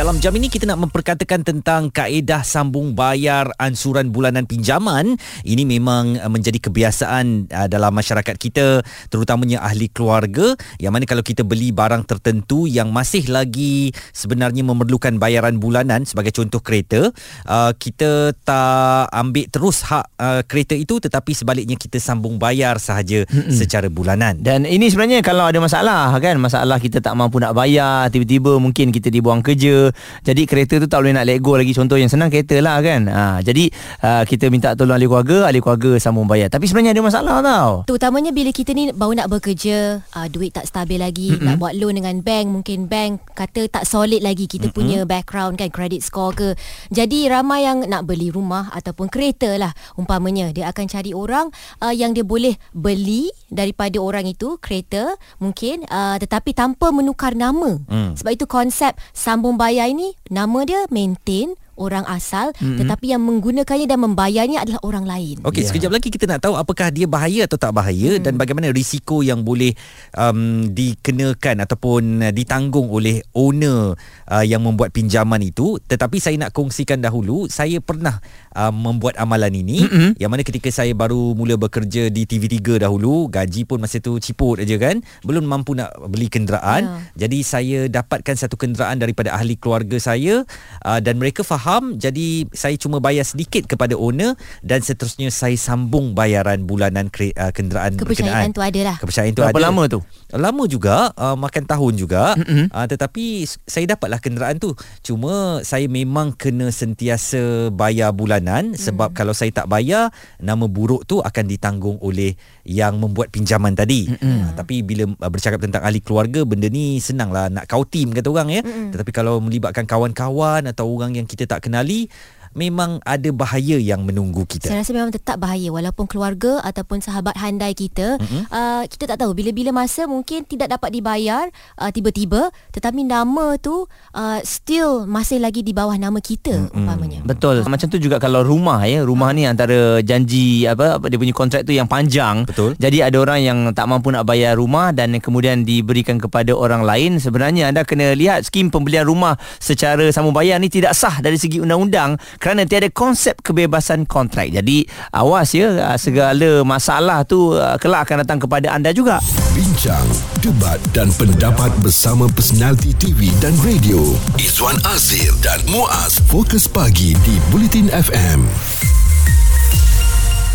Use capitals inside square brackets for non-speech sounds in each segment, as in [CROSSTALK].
Dalam jam ini kita nak memperkatakan tentang kaedah sambung bayar ansuran bulanan pinjaman. Ini memang uh, menjadi kebiasaan uh, dalam masyarakat kita terutamanya ahli keluarga yang mana kalau kita beli barang tertentu yang masih lagi sebenarnya memerlukan bayaran bulanan sebagai contoh kereta, uh, kita tak ambil terus hak kereta itu tetapi sebaliknya kita sambung bayar sahaja Mm-mm. secara bulanan. Dan ini sebenarnya kalau ada masalah kan, masalah kita tak mampu nak bayar, tiba-tiba mungkin kita dibuang kerja jadi kereta tu tak boleh nak let go lagi. Contoh yang senang kereta lah kan. Ha, jadi uh, kita minta tolong ahli keluarga ahli keluarga sambung bayar. Tapi sebenarnya ada masalah tau. Terutamanya bila kita ni baru nak bekerja uh, duit tak stabil lagi Mm-mm. nak buat loan dengan bank mungkin bank kata tak solid lagi kita Mm-mm. punya background kan credit score ke. Jadi ramai yang nak beli rumah ataupun kereta lah. Umpamanya dia akan cari orang uh, yang dia boleh beli daripada orang itu kereta mungkin uh, tetapi tanpa menukar nama. Mm. sebab itu konsep sambung bayar bayar ini nama dia maintain orang asal mm-hmm. tetapi yang menggunakannya dan membayarnya adalah orang lain. Okey, yeah. sekejap lagi kita nak tahu apakah dia bahaya atau tak bahaya mm. dan bagaimana risiko yang boleh um, dikenakan ataupun uh, ditanggung oleh owner uh, yang membuat pinjaman itu. Tetapi saya nak kongsikan dahulu, saya pernah uh, membuat amalan ini mm-hmm. yang mana ketika saya baru mula bekerja di TV3 dahulu, gaji pun masa tu ciput aja kan, belum mampu nak beli kenderaan. Yeah. Jadi saya dapatkan satu kenderaan daripada ahli keluarga saya uh, dan mereka faham jadi saya cuma bayar sedikit kepada owner dan seterusnya saya sambung bayaran bulanan kre, uh, kenderaan kepercayaan berkenaan. tu ada lah kepercayaan tu Berapa ada lama tu lama juga uh, makan tahun juga mm-hmm. uh, tetapi saya dapatlah kenderaan tu cuma saya memang kena sentiasa bayar bulanan sebab mm. kalau saya tak bayar nama buruk tu akan ditanggung oleh yang membuat pinjaman tadi mm-hmm. uh, tapi bila uh, bercakap tentang ahli keluarga benda ni senanglah nak kau tim kata orang ya mm-hmm. tetapi kalau melibatkan kawan-kawan atau orang yang kita tak kenali memang ada bahaya yang menunggu kita. Saya rasa memang tetap bahaya walaupun keluarga ataupun sahabat handai kita mm-hmm. uh, kita tak tahu bila-bila masa mungkin tidak dapat dibayar uh, tiba-tiba tetapi nama tu uh, still masih lagi di bawah nama kita mm-hmm. umpamanya. Betul. Macam tu juga kalau rumah ya, rumah ni antara janji apa, apa dia punya kontrak tu yang panjang. Betul. Jadi ada orang yang tak mampu nak bayar rumah dan kemudian diberikan kepada orang lain. Sebenarnya anda kena lihat skim pembelian rumah secara sambung bayar ni tidak sah dari segi undang-undang kerana tiada konsep kebebasan kontrak. Jadi awas ya segala masalah tu uh, kelak akan datang kepada anda juga. Bincang, debat dan pendapat bersama personaliti TV dan radio. Izwan Azir dan Muaz Fokus Pagi di Bulletin FM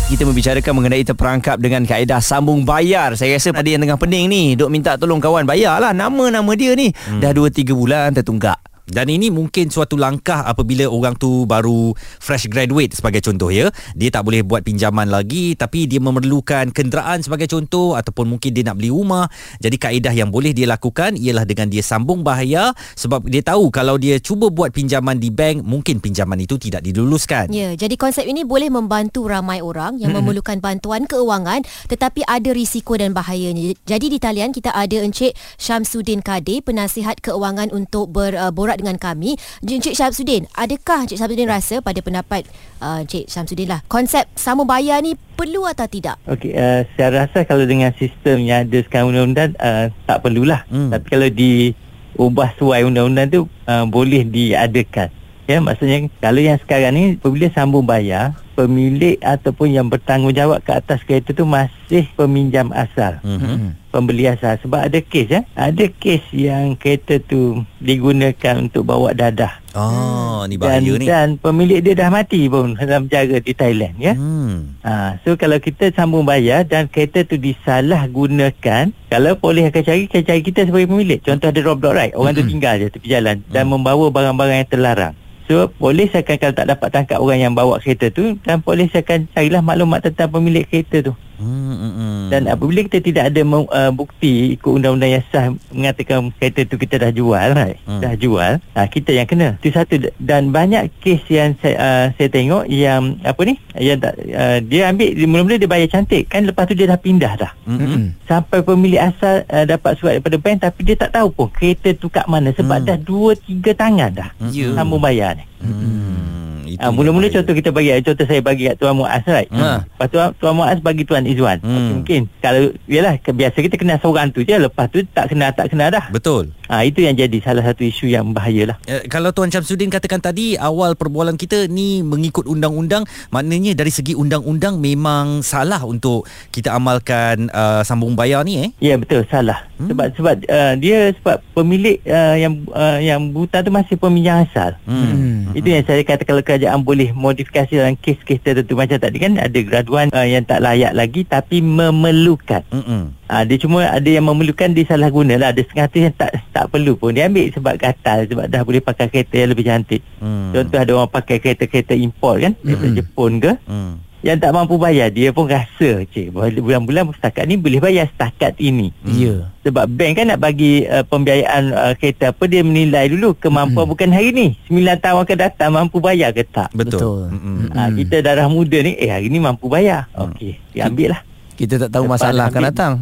kita membicarakan mengenai terperangkap dengan kaedah sambung bayar. Saya rasa ada yang tengah pening ni, duk minta tolong kawan bayarlah nama-nama dia ni. Hmm. Dah 2 3 bulan tertunggak. Dan ini mungkin suatu langkah apabila orang tu baru fresh graduate sebagai contoh ya. Dia tak boleh buat pinjaman lagi tapi dia memerlukan kenderaan sebagai contoh ataupun mungkin dia nak beli rumah. Jadi kaedah yang boleh dia lakukan ialah dengan dia sambung bahaya sebab dia tahu kalau dia cuba buat pinjaman di bank mungkin pinjaman itu tidak diluluskan. Ya, jadi konsep ini boleh membantu ramai orang yang hmm. memerlukan bantuan keuangan tetapi ada risiko dan bahayanya. Jadi di talian kita ada Encik Syamsuddin Kadir, penasihat keuangan untuk berborak bersama dengan kami Encik Syamsuddin adakah Encik Syamsuddin rasa pada pendapat uh, Encik Syamsuddin lah konsep sama bayar ni perlu atau tidak Okey, uh, saya rasa kalau dengan sistem yang ada sekarang undang-undang uh, tak perlulah hmm. tapi kalau diubah suai undang-undang tu uh, boleh diadakan ya maksudnya kalau yang sekarang ni apabila sambung bayar pemilik ataupun yang bertanggungjawab ke atas kereta tu masih peminjam asal. Mm-hmm. Pembeli asal sebab ada kes ya. Ada kes yang kereta tu digunakan untuk bawa dadah. Oh, ni bahaya dan, ni. Dan pemilik dia dah mati pun dalam penjara di Thailand ya. Hmm. Ha, so kalau kita sambung bayar dan kereta tu disalah gunakan, kalau polis akan cari, akan cari kita sebagai pemilik. Contoh ada rob right, orang mm-hmm. tu tinggal je tepi jalan dan mm. membawa barang-barang yang terlarang. So polis akan kalau tak dapat tangkap orang yang bawa kereta tu dan polis akan carilah maklumat tentang pemilik kereta tu. Hmm, hmm, hmm. Dan apabila kita tidak ada uh, bukti ikut undang-undang yang sah mengatakan kereta tu kita dah jual, right? hmm. dah jual, uh, kita yang kena. Itu satu dan banyak kes yang saya, uh, saya tengok yang apa ni? Yang tak, uh, dia ambil mula-mula dia bayar cantik kan lepas tu dia dah pindah dah. Hmm. hmm. Sampai pemilik asal uh, dapat surat daripada bank tapi dia tak tahu pun kereta tu kat mana sebab hmm. dah 2 3 tangan dah. Hmm. Sambung bayar ni. Hmm. Itu yang mula-mula contoh kita bagi contoh saya bagi kat Tuan Muaz right. Ha. Lepas tu Tuan Muaz bagi Tuan Izwan. Hmm. Mungkin kalau yalah biasa kita kenal seorang tu je lepas tu tak kenal tak kenal dah. Betul. Ah itu yang jadi salah satu isu yang bahaya lah. Eh, kalau Tuan Syamsuddin katakan tadi awal perbualan kita ni mengikut undang-undang maknanya dari segi undang-undang memang salah untuk kita amalkan uh, sambung bayar ni eh. Ya betul salah. Hmm. Sebab sebab uh, dia sebab pemilik uh, yang uh, yang buta tu masih peminjam asal. Hmm. Itu yang saya kata kalau kerajaan boleh modifikasi dalam kes-kes tertentu macam tadi kan ada graduan uh, yang tak layak lagi tapi memerlukan. Mm-mm. Ha, dia cuma ada yang memerlukan dia salah guna lah Ada setengah tu yang tak tak perlu pun Dia ambil sebab gatal Sebab dah boleh pakai kereta yang lebih cantik Hmm. Contoh ada orang pakai kereta-kereta import kan Daripada Jepun ke Hmm. Yang tak mampu bayar Dia pun rasa Cik bulan-bulan setakat ni boleh bayar setakat ini. Ya. Sebab bank kan nak bagi uh, pembiayaan uh, kereta apa Dia menilai dulu kemampuan bukan hari ni. 9 tahun akan datang mampu bayar ke tak? Betul. Ha, Kita darah muda ni Eh hari ni mampu bayar. Okey dia ambil lah. Kita tak tahu Lepas masalah akan datang.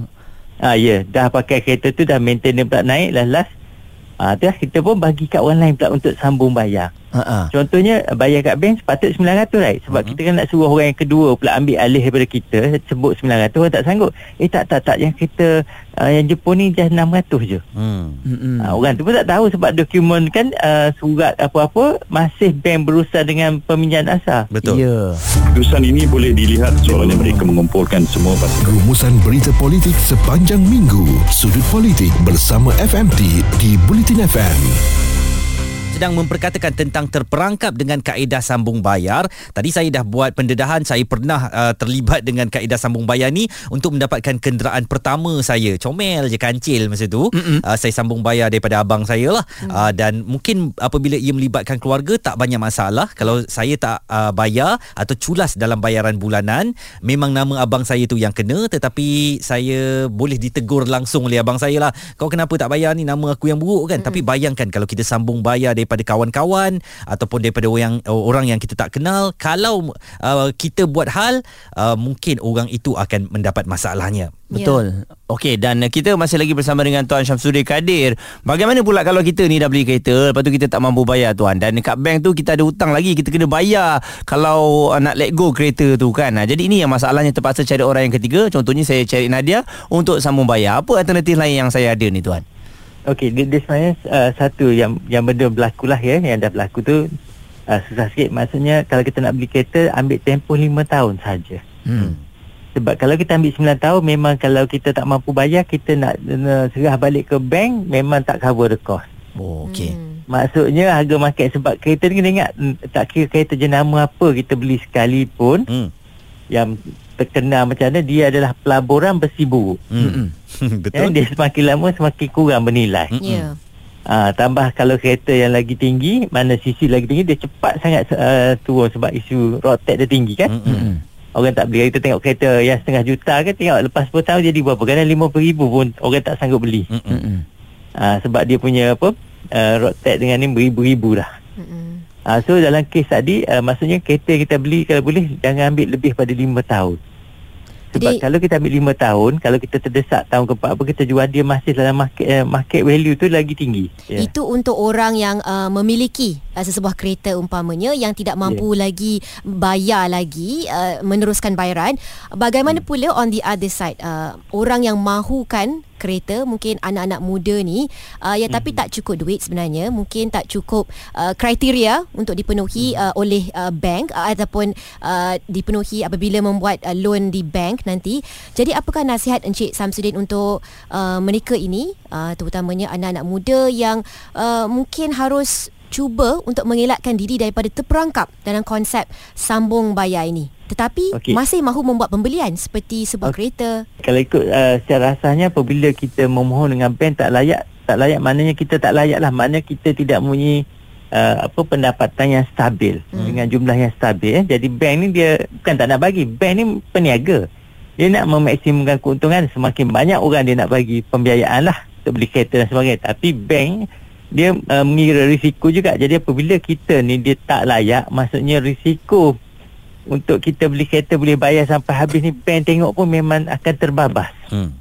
Ah ya, dah pakai kereta tu dah maintenance pula naik lah last. Ah tu lah, kita pun bagi kat orang lain pula untuk sambung bayar. Ha ah. Contohnya bayar kat bank sepatut 900 right sebab uh-huh. kita kan nak suruh orang yang kedua pula ambil alih daripada kita sebut 900 orang tak sanggup. Eh tak tak tak yang kita uh, yang Jepun ni just 600 je. Hmm. Uh, orang tu pun tak tahu sebab dokumen kan uh, surat apa-apa masih bank berurusan dengan peminjam asal. Betul. Ya. Keputusan ini boleh dilihat soalnya mereka mengumpulkan semua basis Rumusan berita politik sepanjang minggu. Sudut politik bersama FMT di Bulletin FM. Sedang memperkatakan tentang terperangkap dengan kaedah sambung bayar. Tadi saya dah buat pendedahan, saya pernah uh, terlibat dengan kaedah sambung bayar ni untuk mendapatkan kenderaan pertama saya. Comel je kancil masa tu. Uh, saya sambung bayar daripada abang saya lah. Uh, dan mungkin apabila ia melibatkan keluarga tak banyak masalah. Kalau saya tak uh, bayar atau culas dalam bayaran bulanan, memang nama abang saya tu yang kena tetapi saya boleh ditegur langsung oleh abang saya lah. Kau kenapa tak bayar ni nama aku yang buruk kan? Tapi bayangkan kalau kita sambung bayar daripada kawan-kawan ataupun daripada orang orang yang kita tak kenal, kalau uh, kita buat hal uh, mungkin orang itu akan mendapat masalahnya. Betul. Okey dan uh, kita masih lagi bersama dengan Tuan Syamsuddin Kadir. Bagaimana pula kalau kita ni dah beli kereta, lepas tu kita tak mampu bayar tuan dan dekat bank tu kita ada hutang lagi, kita kena bayar kalau uh, nak let go kereta tu kan. Jadi ini yang masalahnya terpaksa cari orang yang ketiga. Contohnya saya cari Nadia untuk sambung bayar. Apa alternatif lain yang saya ada ni tuan? Okey, dia, dia sebenarnya uh, satu yang yang benda berlaku lah ya, yang dah berlaku tu uh, susah sikit. Maksudnya kalau kita nak beli kereta ambil tempoh 5 tahun saja. Hmm. Sebab kalau kita ambil 9 tahun memang kalau kita tak mampu bayar kita nak uh, serah balik ke bank memang tak cover the cost. Oh okey. Hmm. Maksudnya harga market sebab kereta ni kena ingat tak kira kereta jenama apa kita beli sekalipun Hmm. yang terkenal macam mana dia adalah pelaburan besi buruk. Hmm. Ya, [LAUGHS] Betul. dia semakin lama semakin kurang bernilai. Mm-mm. Ya. Ah, tambah kalau kereta yang lagi tinggi, mana sisi lagi tinggi, dia cepat sangat uh, turun sebab isu road tax dia tinggi kan. Mm-mm. Hmm. Orang tak beli, kita tengok kereta yang setengah juta kan, tengok lepas 10 tahun jadi berapa. Kadang RM50,000 pun orang tak sanggup beli. Hmm. Ah, sebab dia punya apa, uh, road tax dengan ni beribu-ribu dah. Mm-mm. Ah, so dalam kes tadi, uh, maksudnya kereta kita beli kalau boleh, jangan ambil lebih pada 5 tahun. Sebab Jadi- kalau kita ambil 5 tahun, kalau kita terdesak tahun keempat apa kita jual dia masih dalam market uh, market value tu lagi tinggi. Ya. Itu untuk orang yang uh, memiliki uh, sesebuah kereta umpamanya yang tidak mampu yeah. lagi bayar lagi uh, meneruskan bayaran. Bagaimana hmm. pula on the other side uh, orang yang mahukan kereta mungkin anak-anak muda ni uh, yang tapi tak cukup duit sebenarnya. Mungkin tak cukup uh, kriteria untuk dipenuhi uh, oleh uh, bank uh, ataupun uh, dipenuhi apabila membuat uh, loan di bank nanti. Jadi apakah nasihat Encik Samsudin untuk uh, mereka ini uh, terutamanya anak-anak muda yang uh, mungkin harus cuba untuk mengelakkan diri daripada terperangkap dalam konsep sambung bayar ini tetapi Okey. masih mahu membuat pembelian seperti sebuah Okey. kereta Kalau ikut uh, secara rasanya apabila kita memohon dengan bank tak layak, tak layak maknanya kita tak layak lah. Maknanya kita tidak mempunyai uh, apa pendapatan yang stabil hmm. dengan jumlah yang stabil. Eh. Jadi bank ni dia bukan tak nak bagi. Bank ni peniaga. Dia nak memaksimumkan keuntungan. Semakin banyak orang dia nak bagi pembiayaan lah untuk beli kereta dan sebagainya. Tapi bank dia uh, mengira risiko juga. Jadi apabila kita ni dia tak layak, maksudnya risiko untuk kita beli kereta boleh bayar sampai habis ni bank tengok pun memang akan terbabas. Hmm.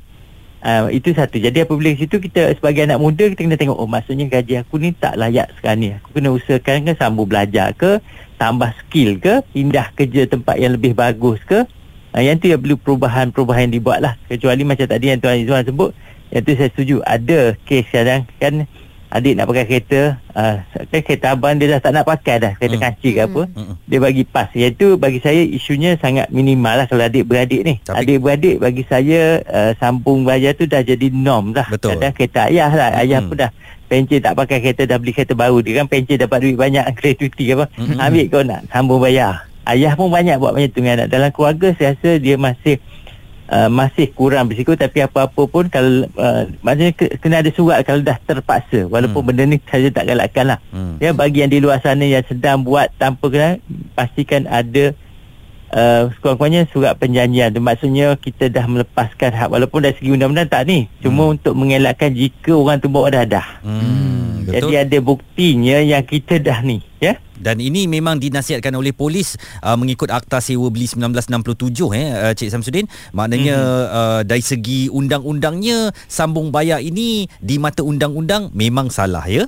Uh, itu satu. Jadi apabila di situ kita sebagai anak muda kita kena tengok oh maksudnya gaji aku ni tak layak sekarang ni. Aku kena usahakan kan sambung belajar ke tambah skill ke pindah kerja tempat yang lebih bagus ke uh, yang tu yang perlu perubahan-perubahan yang dibuat lah kecuali macam tadi yang Tuan Izzuan sebut yang tu saya setuju ada kes kadang kan adik nak pakai kereta uh, kan kereta abang dia dah tak nak pakai dah kereta Hmm. kancing ke apa Hmm. dia bagi pas iaitu bagi saya isunya sangat minimal lah kalau adik-beradik ni Tapi- adik-beradik bagi saya uh, sambung bayar tu dah jadi norm dah Betul. kadang kereta ayah lah ayah Mm-mm. pun dah pencen tak pakai kereta dah beli kereta baru dia kan pencen dapat duit banyak [LAUGHS] gratuity apa Mm-mm. ambil kau nak sambung bayar ayah pun banyak buat macam tu dengan anak dalam keluarga saya rasa dia masih Uh, masih kurang berisiko tapi apa-apa pun kalau uh, maksudnya ke- kena ada surat kalau dah terpaksa walaupun Hmm. benda ni saya tak galakkan lah Hmm. Ya bagi yang di luar sana yang sedang buat tanpa kena pastikan ada uh, sekurang-kurangnya surat perjanjian. Tu maksudnya kita dah melepaskan hak walaupun dari segi undang-undang tak ni. Cuma Hmm. untuk mengelakkan jika orang tu bawa dadah. Hmm, betul. Jadi ada buktinya yang kita dah ni, ya. Dan ini memang dinasihatkan oleh polis uh, mengikut Akta Sewa Beli 1967 eh uh, Cik Samsudin. Maknanya Mhm. uh, dari segi undang-undangnya sambung bayar ini di mata undang-undang memang salah ya.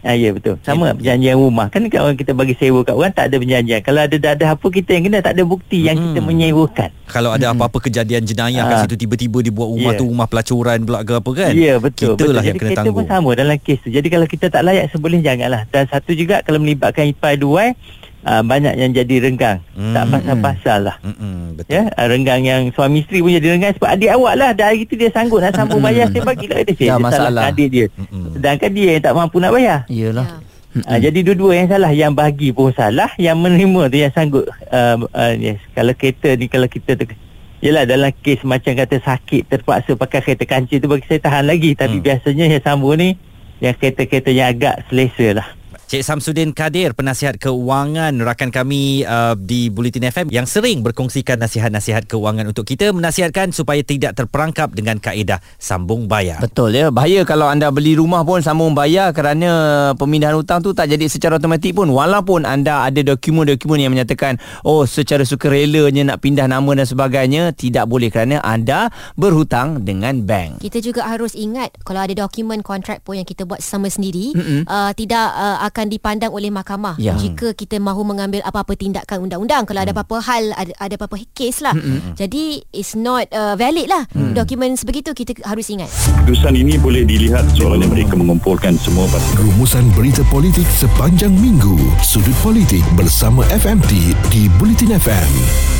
Ha, ya betul. Sama perjanjian rumah. Kan kalau kita bagi sewa kat orang tak ada perjanjian. Kalau ada dadah apa kita yang kena tak ada bukti yang kita Hmm. menyewakan. Kalau ada apa-apa kejadian jenayah kat Ah. situ tiba-tiba dia buat rumah Ya. tu rumah pelacuran pula ke apa kan. Ya betul. Kita lah yang kena kita tanggung. pun sama dalam kes tu. Jadi kalau kita tak layak seboleh janganlah. Dan satu juga kalau melibatkan ipar duai uh, banyak yang jadi renggang. Hmm. Tak pasal-pasal lah. Mm-mm, betul. Ya, uh, renggang yang suami isteri pun jadi renggang sebab adik awak lah dah hari tu dia sanggup nak sambung bayar saya bagilah dia Dah saya dia masalah. salahkan adik dia. Mm-mm. Sedangkan dia yang tak mampu nak bayar. Iyalah. Ya. Ha, jadi dua-dua yang salah Yang bagi pun salah Yang menerima tu yang sanggup uh, uh, yes. Kalau kereta ni Kalau kita tu Yelah dalam kes macam kata sakit Terpaksa pakai kereta kancing tu Bagi saya tahan lagi Tapi Hmm. biasanya yang sambung ni Yang kereta-kereta yang agak selesa lah Cik Samsudin Kadir, penasihat keuangan rakan kami uh, di Bulletin FM yang sering berkongsikan nasihat-nasihat keuangan untuk kita menasihatkan supaya tidak terperangkap dengan kaedah sambung bayar. Betul ya. Bahaya kalau anda beli rumah pun sambung bayar kerana pemindahan hutang tu tak jadi secara automatik pun walaupun anda ada dokumen-dokumen yang menyatakan oh secara sukarelanya nak pindah nama dan sebagainya tidak boleh kerana anda berhutang dengan bank. Kita juga harus ingat kalau ada dokumen kontrak pun yang kita buat sama sendiri uh, tidak uh, akan dipandang oleh mahkamah Ya. jika kita mahu mengambil apa-apa tindakan undang-undang kalau ada apa-apa hal ada, ada apa-apa kes lah. Jadi it's not uh, valid lah. Dokumen sebegitu kita harus ingat. Keputusan ini boleh dilihat soalnya mereka mengumpulkan semua basis Rumusan berita politik sepanjang minggu. Sudut politik bersama FMT di Bulletin FM.